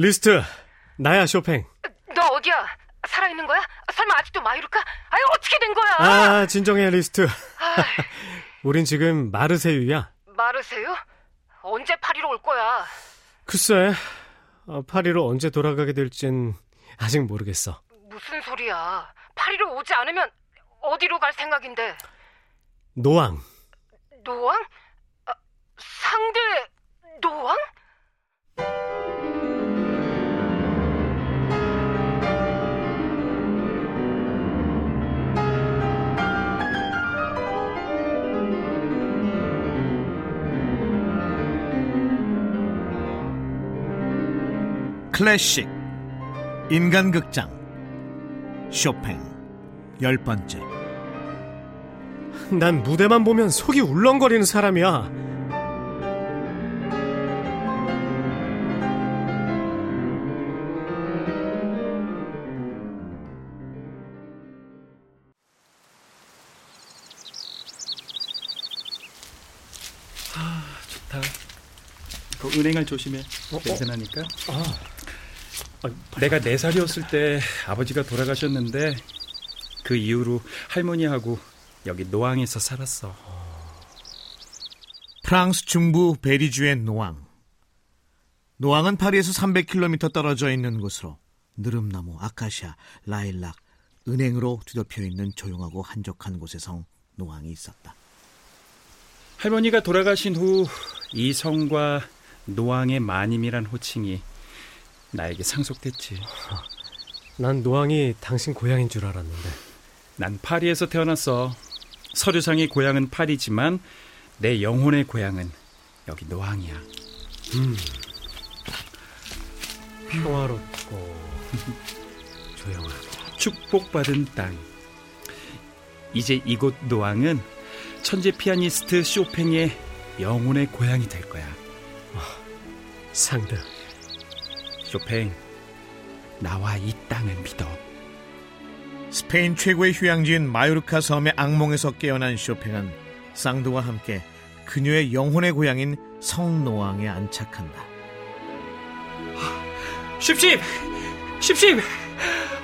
리스트, 나야 쇼팽. 너 어디야? 살아있는 거야? 설마 아직도 마요르카? 아유 어떻게 된 거야? 아, 진정해 리스트. 우린 지금 마르세유야. 마르세유? 언제 파리로 올 거야? 글쎄, 어, 파리로 언제 돌아가게 될진 아직 모르겠어. 무슨 소리야? 파리로 오지 않으면 어디로 갈 생각인데? 노앙. 노앙? 아, 상대 노왕? 클래식 인간극장 쇼팽 열 번째 난 무대만 보면 속이 울렁거리는 사람이야. 아, 좋다. 그 은행을 조심해. 어, 냄새 나니까. 아, 내가 네 살이었을 때 아버지가 돌아가셨는데 그 이후로 할머니하고 여기 노항에서 살았어. 프랑스 중부 베리주의 노앙 노앙은 파리에서 300km 떨어져 있는 곳으로 느릅나무, 아카시아, 라일락, 은행으로 뒤덮여 있는 조용하고 한적한 곳에 성 노앙이 있었다. 할머니가 돌아가신 후 이 성과 노항의 마님이란 호칭이 나에게 상속됐지. 난 노왕이 당신 고향인 줄 알았는데. 난 파리에서 태어났어. 서류상의 고향은 파리지만 내 영혼의 고향은 여기 노항이야. 음. 평화롭고 조용하고 축복받은 땅. 이제 이곳 노항은 천재 피아니스트 쇼팽의 영혼의 고향이 될 거야. 상드. 쇼팽, 나와 이 땅을 믿어. 스페인 최고의 휴양지인 마요르카 섬의 악몽에서 깨어난 쇼팽은 쌍두와 함께 그녀의 영혼의 고향인 성노왕에 안착한다. 쉽십! 쉽십!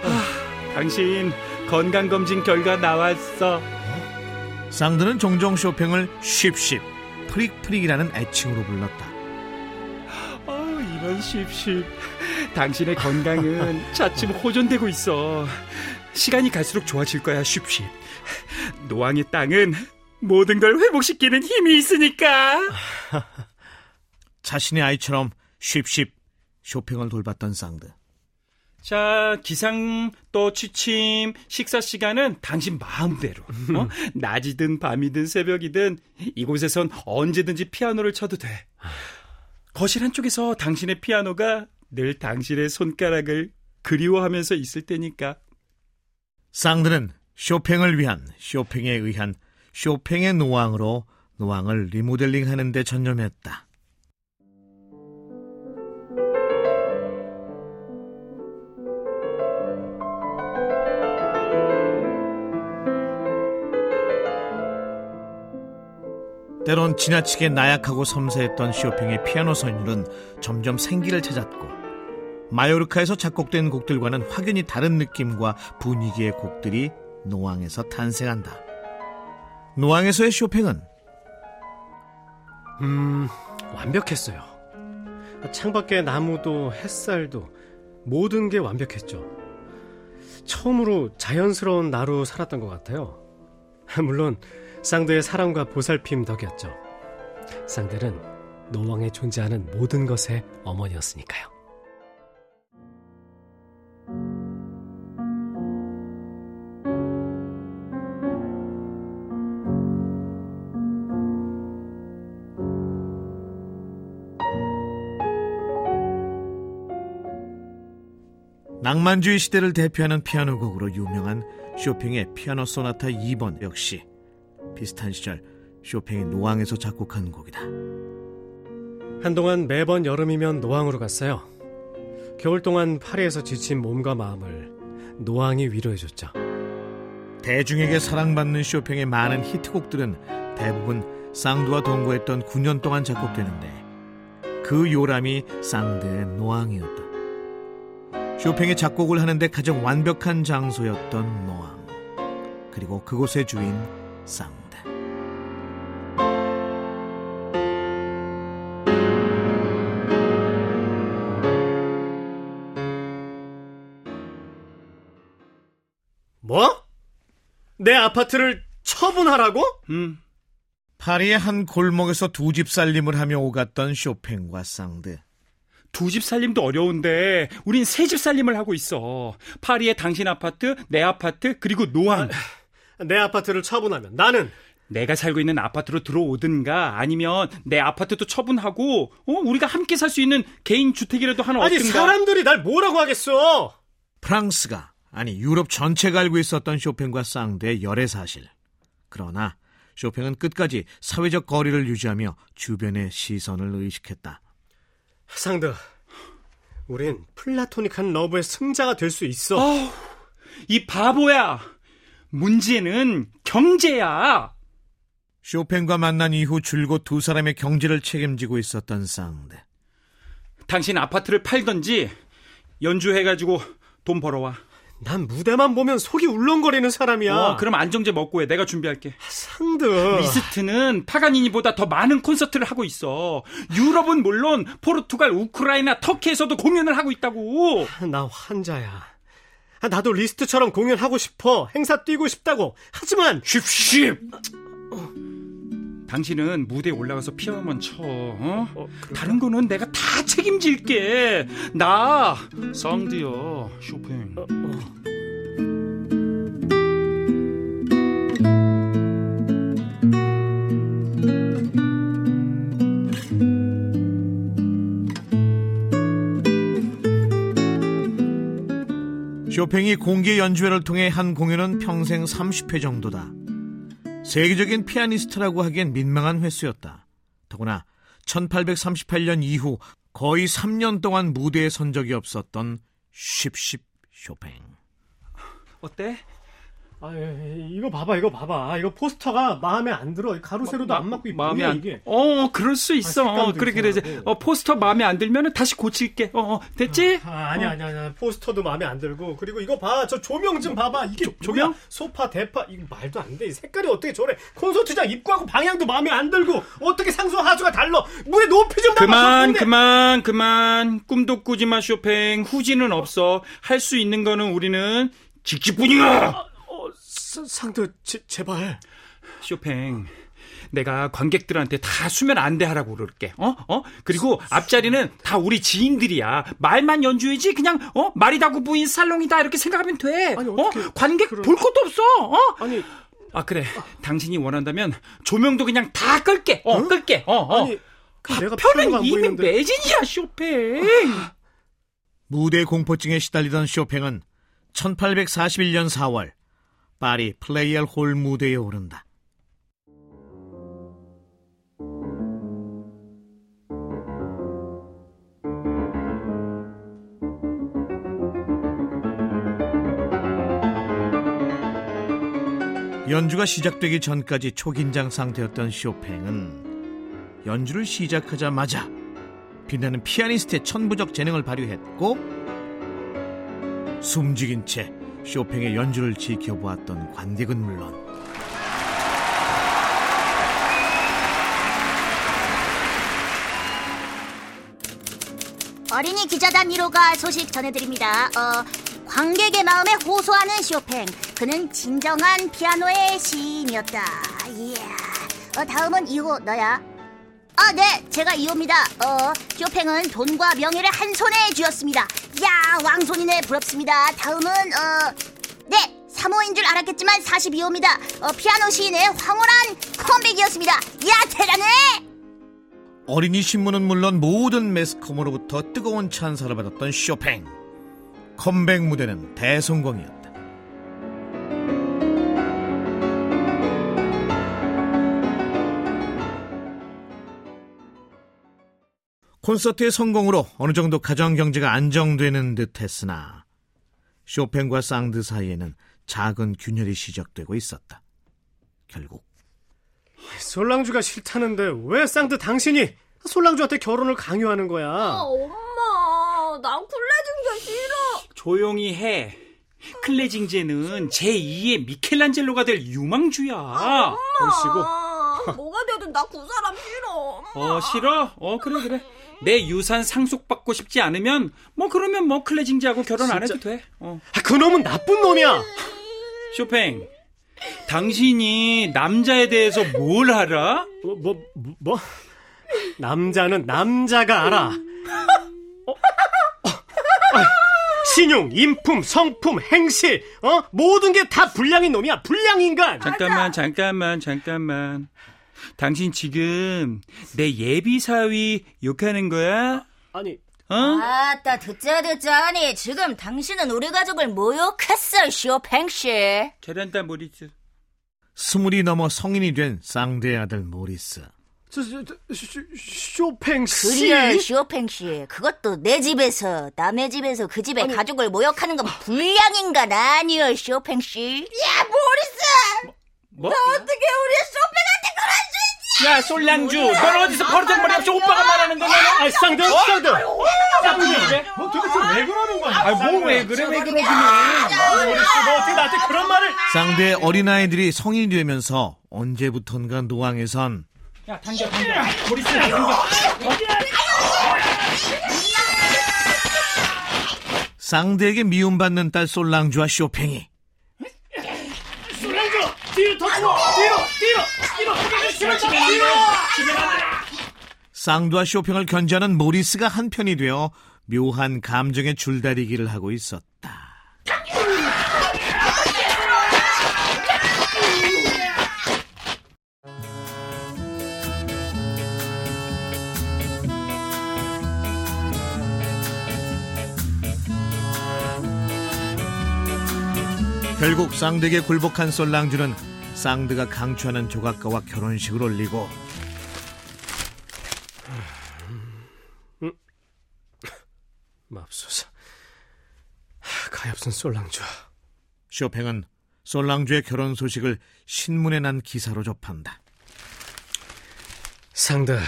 아, 당신 건강검진 결과 나왔어. 상드는 종종 쇼팽을 쉽쉽, 프릭프릭이라는 애칭으로 불렀다. 어, 이런 쉽쉽. 당신의 건강은 차츰 호전되고 있어. 시간이 갈수록 좋아질 거야, 쉽쉽. 노앙의 땅은 모든 걸 회복시키는 힘이 있으니까. 자신의 아이처럼 쉽쉽 쇼팽을 돌봤던 상드. 자, 기상 또 취침, 식사 시간은 당신 마음대로. 어? 낮이든 밤이든 새벽이든 이곳에선 언제든지 피아노를 쳐도 돼. 거실 한쪽에서 당신의 피아노가 늘 당신의 손가락을 그리워하면서 있을 테니까. 쌍드는 쇼팽을 위한 쇼팽에 의한 쇼팽의 노왕으로 노왕을 리모델링 하는데 전념했다. 때론 지나치게 나약하고 섬세했던 쇼팽의 피아노 선율은 점점 생기를 찾았고 마요르카에서 작곡된 곡들과는 확연히 다른 느낌과 분위기의 곡들이 노왕에서 탄생한다. 노왕에서의 쇼팽은 음, 완벽했어요. 창밖의 나무도 햇살도 모든 게 완벽했죠. 처음으로 자연스러운 나로 살았던 것 같아요. 물론 쌍드의 사랑과 보살핌 덕이었죠. 쌍드는 노왕에 존재하는 모든 것의 어머니였으니까요. 낭만주의 시대를 대표하는 피아노 곡으로 유명한 쇼팽의 피아노 소나타 2번 역시 비슷한 시절 쇼팽이 노왕에서 작곡한 곡이다. 한동안 매번 여름이면 노왕으로 갔어요. 겨울 동안 파리에서 지친 몸과 마음을 노왕이 위로해줬죠. 대중에게 사랑받는 쇼팽의 많은 히트곡들은 대부분 쌍두와 동거했던 9년 동안 작곡되는데 그 요람이 쌍드의 노왕이었다. 쇼팽의 작곡을 하는데 가장 완벽한 장소였던 노앙 그리고 그곳의 주인 쌍 내 아파트를 처분하라고? 음. 파리의 한 골목에서 두 집 살림을 하며 오갔던 쇼팽과 쌍드 두 집 살림도 어려운데 우린 세 집 살림을 하고 있어. 파리의 당신 아파트, 내 아파트, 그리고 노안. 내 아파트를 처분하면 나는 내가 살고 있는 아파트로 들어오든가 아니면 내 아파트도 처분하고 어? 우리가 함께 살 수 있는 개인 주택이라도 하나 아니 얻든가. 사람들이 날 뭐라고 하겠어? 프랑스가 아니 유럽 전체가 알고 있었던 쇼팽과 쌍드의 열애 사실. 그러나 쇼팽은 끝까지 사회적 거리를 유지하며 주변의 시선을 의식했다. 상드, 우린 플라토닉한 러브의 승자가 될 수 있어. 어우, 이 바보야. 문제는 경제야. 쇼팽과 만난 이후 줄곧 두 사람의 경제를 책임지고 있었던 상드. 당신 아파트를 팔던지 연주해가지고 돈 벌어와. 난 무대만 보면 속이 울렁거리는 사람이야. 어, 그럼 안정제 먹고 해. 내가 준비할게. 상드. 리스트는 파가니니보다 더 많은 콘서트를 하고 있어. 유럽은 물론 포르투갈, 우크라이나, 터키에서도 공연을 하고 있다고. 나 환자야. 아, 나도 리스트처럼 공연하고 싶어. 행사 뛰고 싶다고. 하지만 쉽쉽. 당신은 무대에 올라가서 피아노만 쳐. 어? 어, 다른 거는 내가 다 책임질게. 나 쌍디어 쇼팽. 쇼팽이 공개 연주회를 통해 한 공연은 평생 30회 정도다. 세계적인 피아니스트라고 하기엔 민망한 횟수였다. 더구나 1838년 이후 거의 3년 동안 무대에 선 적이 없었던 쉽쉽 쇼팽. 어때? 아, 이거 봐봐, 이거 봐봐. 이거 포스터가 마음에 안 들어. 가로 세로도 안 맞고 이게 뭐야 안, 이게. 어, 그럴 수 있어. 아, 어, 그래 그래 이제. 어, 포스터 마음에 안 들면 다시 고칠게. 어, 어 됐지? 아, 아니야, 아니야, 아니야. 포스터도 마음에 안 들고. 그리고 이거 봐. 저 조명 좀 봐봐. 이게 조-? 뭐야? 소파, 대파. 이거 말도 안 돼. 이 색깔이 어떻게 저래? 콘서트장 입구하고 방향도 마음에 안 들고. 어떻게 상수 하수가 달라? 무대 높이 좀. 그만 저 그만 그만 꿈도 꾸지 마 쇼팽 후지는 없어 할 수 있는 거는 우리는 직지뿐이야 어, 사- 상도 제, 제발. 쇼팽 내가 관객들한테 다 수면 안돼 하라고 그럴게 어? 어? 그리고 앞자리는 다 우리 지인들이야 말만 연주해지 그냥 어? 말이다구 부인 살롱이다 이렇게 생각하면 돼 아니, 어? 관객 그런- 볼 것도 없어 어? 아니, 아 그래 당신이 원한다면 조명도 그냥 다 끌게 어 끌게 어, 어. 아니. 그 내가 피아노가 편은 안 이미 보이는데. 매진이야 쇼팽 무대 공포증에 시달리던 쇼팽은 1841년 4월 파리 플레이얼 홀 무대에 오른다. 연주가 시작되기 전까지 초긴장 상태였던 쇼팽은 연주를 시작하자마자 빛나는 피아니스트의 천부적 재능을 발휘했고 숨죽인 채 쇼팽의 연주를 지켜보았던 관객은 물론 어린이 기자단 1호가 소식 전해드립니다. 어, 관객의 마음에 호소하는 쇼팽. 그는 진정한 피아노의 시인이었다. 이야. 어, 다음은 2호 너야. 아, 네, 제가 2호입니다. 어, 쇼팽은 돈과 명예를 한 손에 쥐었습니다. 야, 왕손이네, 부럽습니다. 다음은, 어, 네, 3호인 줄 알았겠지만 42호입니다. 어, 피아노 시인의 황홀한 컴백이었습니다. 야, 대단해! 어린이 신문은 물론 모든 매스컴으로부터 뜨거운 찬사를 받았던 쇼팽 컴백 무대는 대성공이었다. 콘서트의 성공으로 어느 정도 가정 경제가 안정되는 듯 했으나 쇼팽과 쌍드 사이에는 작은 균열이 시작되고 있었다. 결국 솔랑주가 싫다는데 왜 쌍드 당신이 솔랑주한테 결혼을 강요하는 거야? 아, 엄마, 난 굴레 증자 싫어. 조용히 해. 클레징제는 제2의 미켈란젤로가 될 유망주야. 보시고. 아, 뭐가 되든 나 그 사람 싫어. 어, 싫어? 어, 그래, 그래. 내 유산 상속받고 싶지 않으면, 뭐, 그러면 뭐, 클레징제하고 결혼 안 해도 돼. 어. 아, 그 놈은 나쁜 놈이야. 쇼팽, 당신이 남자에 대해서 뭘 알아? 뭐, 뭐, 뭐, 뭐? 남자는 남자가 알아. 신용, 인품, 성품, 행실, 어? 모든 게 다 불량인 놈이야. 불량 인간. 잠깐만, 잠깐만, 잠깐만. 당신 지금 내 예비 사위 욕하는 거야? 아니, 어? 아따 듣자 듣자 하니 지금 당신은 우리 가족을 모욕했어 쇼팽씨. 잘한다, 모리스. 스물이 넘어 성인이 된 쌍대 아들 모리스. 쇼, 쇼팽 씨. 그래 쇼팽 씨 그것도 내 집에서 남의 집에서 그 집의 가족을 모욕하는 건 불량인간 아니여 쇼팽 씨. 야 모리스 뭐? 어떻게 우리 쇼팽한테 그럴 수 있지? 야, 솔랑주, 넌 어디서 버르장머리 없이 오빠가 말하는 거냐? 아, 쌍드. 쌍주, 그래? 너 도대체 왜 그러는 거야? 아, 뭐 왜 그래, 왜 그러긴 해? 모리스, 너 어떻게 나한테 그런 말을. 쌍대 어린아이들이 성인이 되면서 언제부턴가 노왕에선 야, 당겨, 당겨. 모리스, 당겨. 쌍대에게 미움받는 딸 솔랑주와 쇼팽이 솔랑주, 뒤로 더 뒤로, 뒤로, 뒤로, 뒤로, 뒤로. 쌍두와 쇼팽을 견제하는 모리스가 한편이 되어 묘한 감정의 줄다리기를 하고 있었다. 결국 쌍드에게 굴복한 솔랑주는 쌍드가 강추하는 조각가와 결혼식을 올리고 맙소사. 가엾은 솔랑주. 쇼팽은 솔랑주의 결혼 소식을 신문에 난 기사로 접한다. 상드,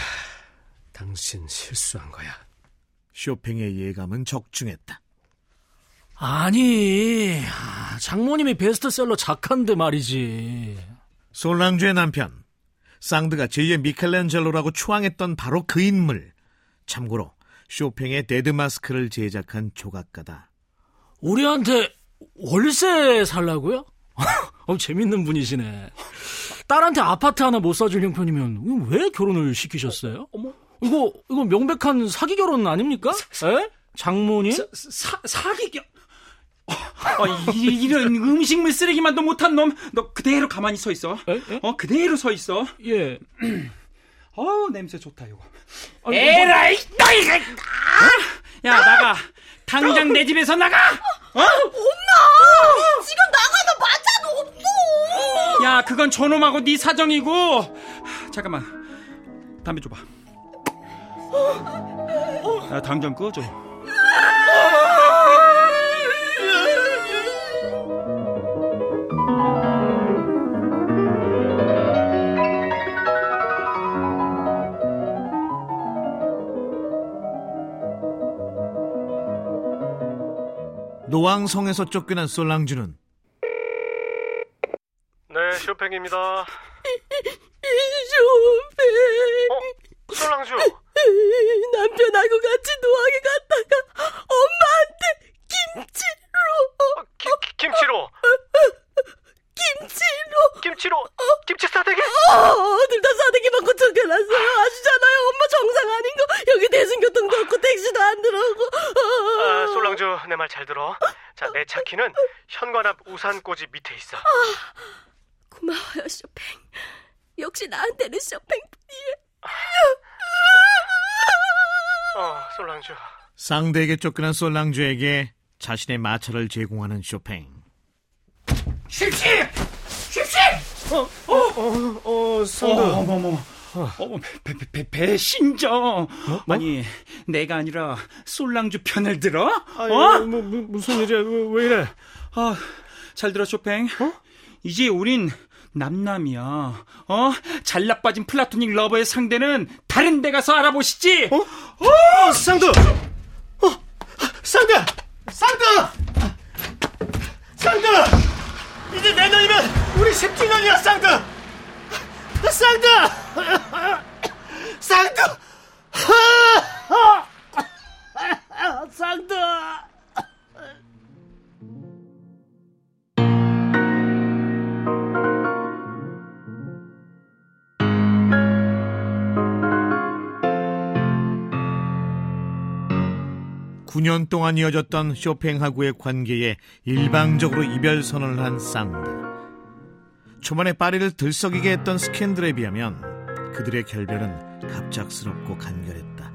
당신 실수한 거야. 쇼팽의 예감은 적중했다. 아니, 아, 장모님이 베스트셀러 작가인데 말이지. 솔랑주의 남편 쌍드가 제2의 미켈란젤로라고 추앙했던 바로 그 인물 참고로 쇼팽의 데드마스크를 제작한 조각가다. 우리한테 월세 살라고요? 어, 재밌는 분이시네. 딸한테 아파트 하나 못 사줄 형편이면 왜 결혼을 시키셨어요? 어머, 이거 이거 명백한 사기 결혼 아닙니까? 에? 장모님? 사, 사기겨. 어, 이, 이런 음식물 쓰레기만도 못한 놈, 너 그대로 가만히 서 있어. 에? 에? 어, 그대로 서 있어. 예. 어우, 냄새 좋다, 이거. 아니, 에라이, 너희가! 아! 야, 나가. 당장 내 집에서 나가! 어? 지금 나가면 마차도 없어. 야, 그건 저놈하고 네 사정이고. 잠깐만. 담배 줘봐. 야, 당장 꺼줘. 노왕성에서 쫓겨난 솔랑주는 네, 쇼팽입니다. 어? 솔랑주. 남편하고 같이 노하게 갔다가 엄마한테 김치로 어, 김, 김치로. 김치로 김치로. 김치 싸대기. 어, 둘 다 싸대기 받고 쫓겨났어요 아시잖아요 엄마 정상 아닌 거 여기 대중교통도 없고 택시도 안 들어오고 어. 아, 솔랑주, 내 말 잘 들어. 자, 내 차 키는 현관 앞 우산꽂이 밑에 있어. 고마워요 쇼팽 역시 나한테는 쇼팽뿐이에요 어, 솔랑주. 쌍대에게 쫓겨난 솔랑주에게 자신의 마차를 제공하는 쇼팽. 어, 상드. 어, 어머, 어머. 어. 머 배, 배, 배, 배신자. 어? 뭐? 아니, 내가 아니라 솔랑주 편을 들어? 아니, 어? 뭐, 뭐, 뭐, 무슨 일이야? 왜, 왜 이래? 아, 잘 들어, 쇼팽. 어? 이제 우린 남남이야. 어? 잘나 빠진 플라토닉 러브의 상대는 다른 데 가서 알아보시지. 어? 어, 상드. 어, 상드! 상드! 상드. 이제 내년이면 우리 10주년이야, 상드. 9년 동안 이어졌던 쇼팽하고의 관계에 일방적으로 이별 선언을 한 쌍드. 초반에 파리를 들썩이게 했던 스캔들에 비하면 그들의 결별은 갑작스럽고 간결했다.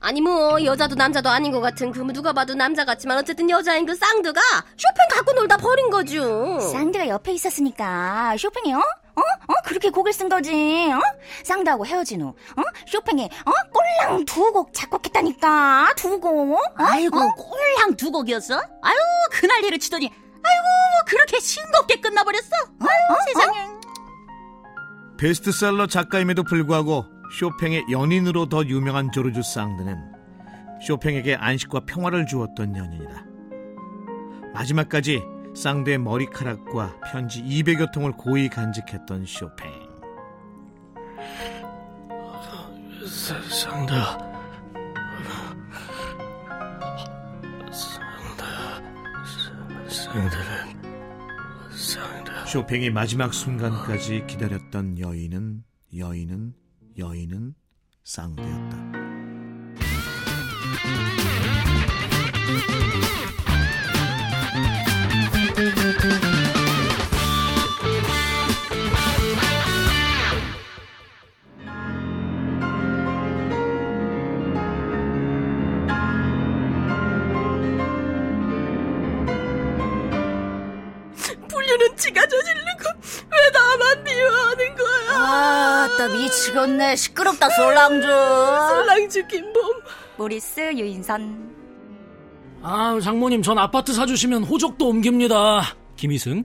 아니 뭐 여자도 남자도 아닌 것 같은 그 누가 봐도 남자 같지만 어쨌든 여자인 그 쌍드가 쇼팽 갖고 놀다 버린 거죠. 쌍드가 옆에 있었으니까 쇼팽이요? 어? 어? 그렇게 곡을 쓴 거지 어? 쌍드하고 헤어진 후 어? 쇼팽이 어? 꼴랑 두 곡 작곡했다니까 두 곡 어? 아이고 꼴랑 두 곡이었어? 아유 그 난리를 치더니 아이고 그렇게 싱겁게 끝나버렸어? 아유 세상에 베스트셀러 작가임에도 불구하고 쇼팽의 연인으로 더 유명한 조르주 쌍드는 쇼팽에게 안식과 평화를 주었던 연인이다. 마지막까지 쌍드의 머리카락과 편지 200여 통을 고이 간직했던 쇼팽. 쌍다. 쌍다. 쌍다는 쌍다. 쇼팽이 마지막 순간까지 기다렸던 여인은 여인은 여인은 쌍드였다. 시끄럽다 솔랑주 솔랑주 김범. 모리스 유인선 아, 장모님 전 아파트 사주시면 호적도 옮깁니다. 김희승.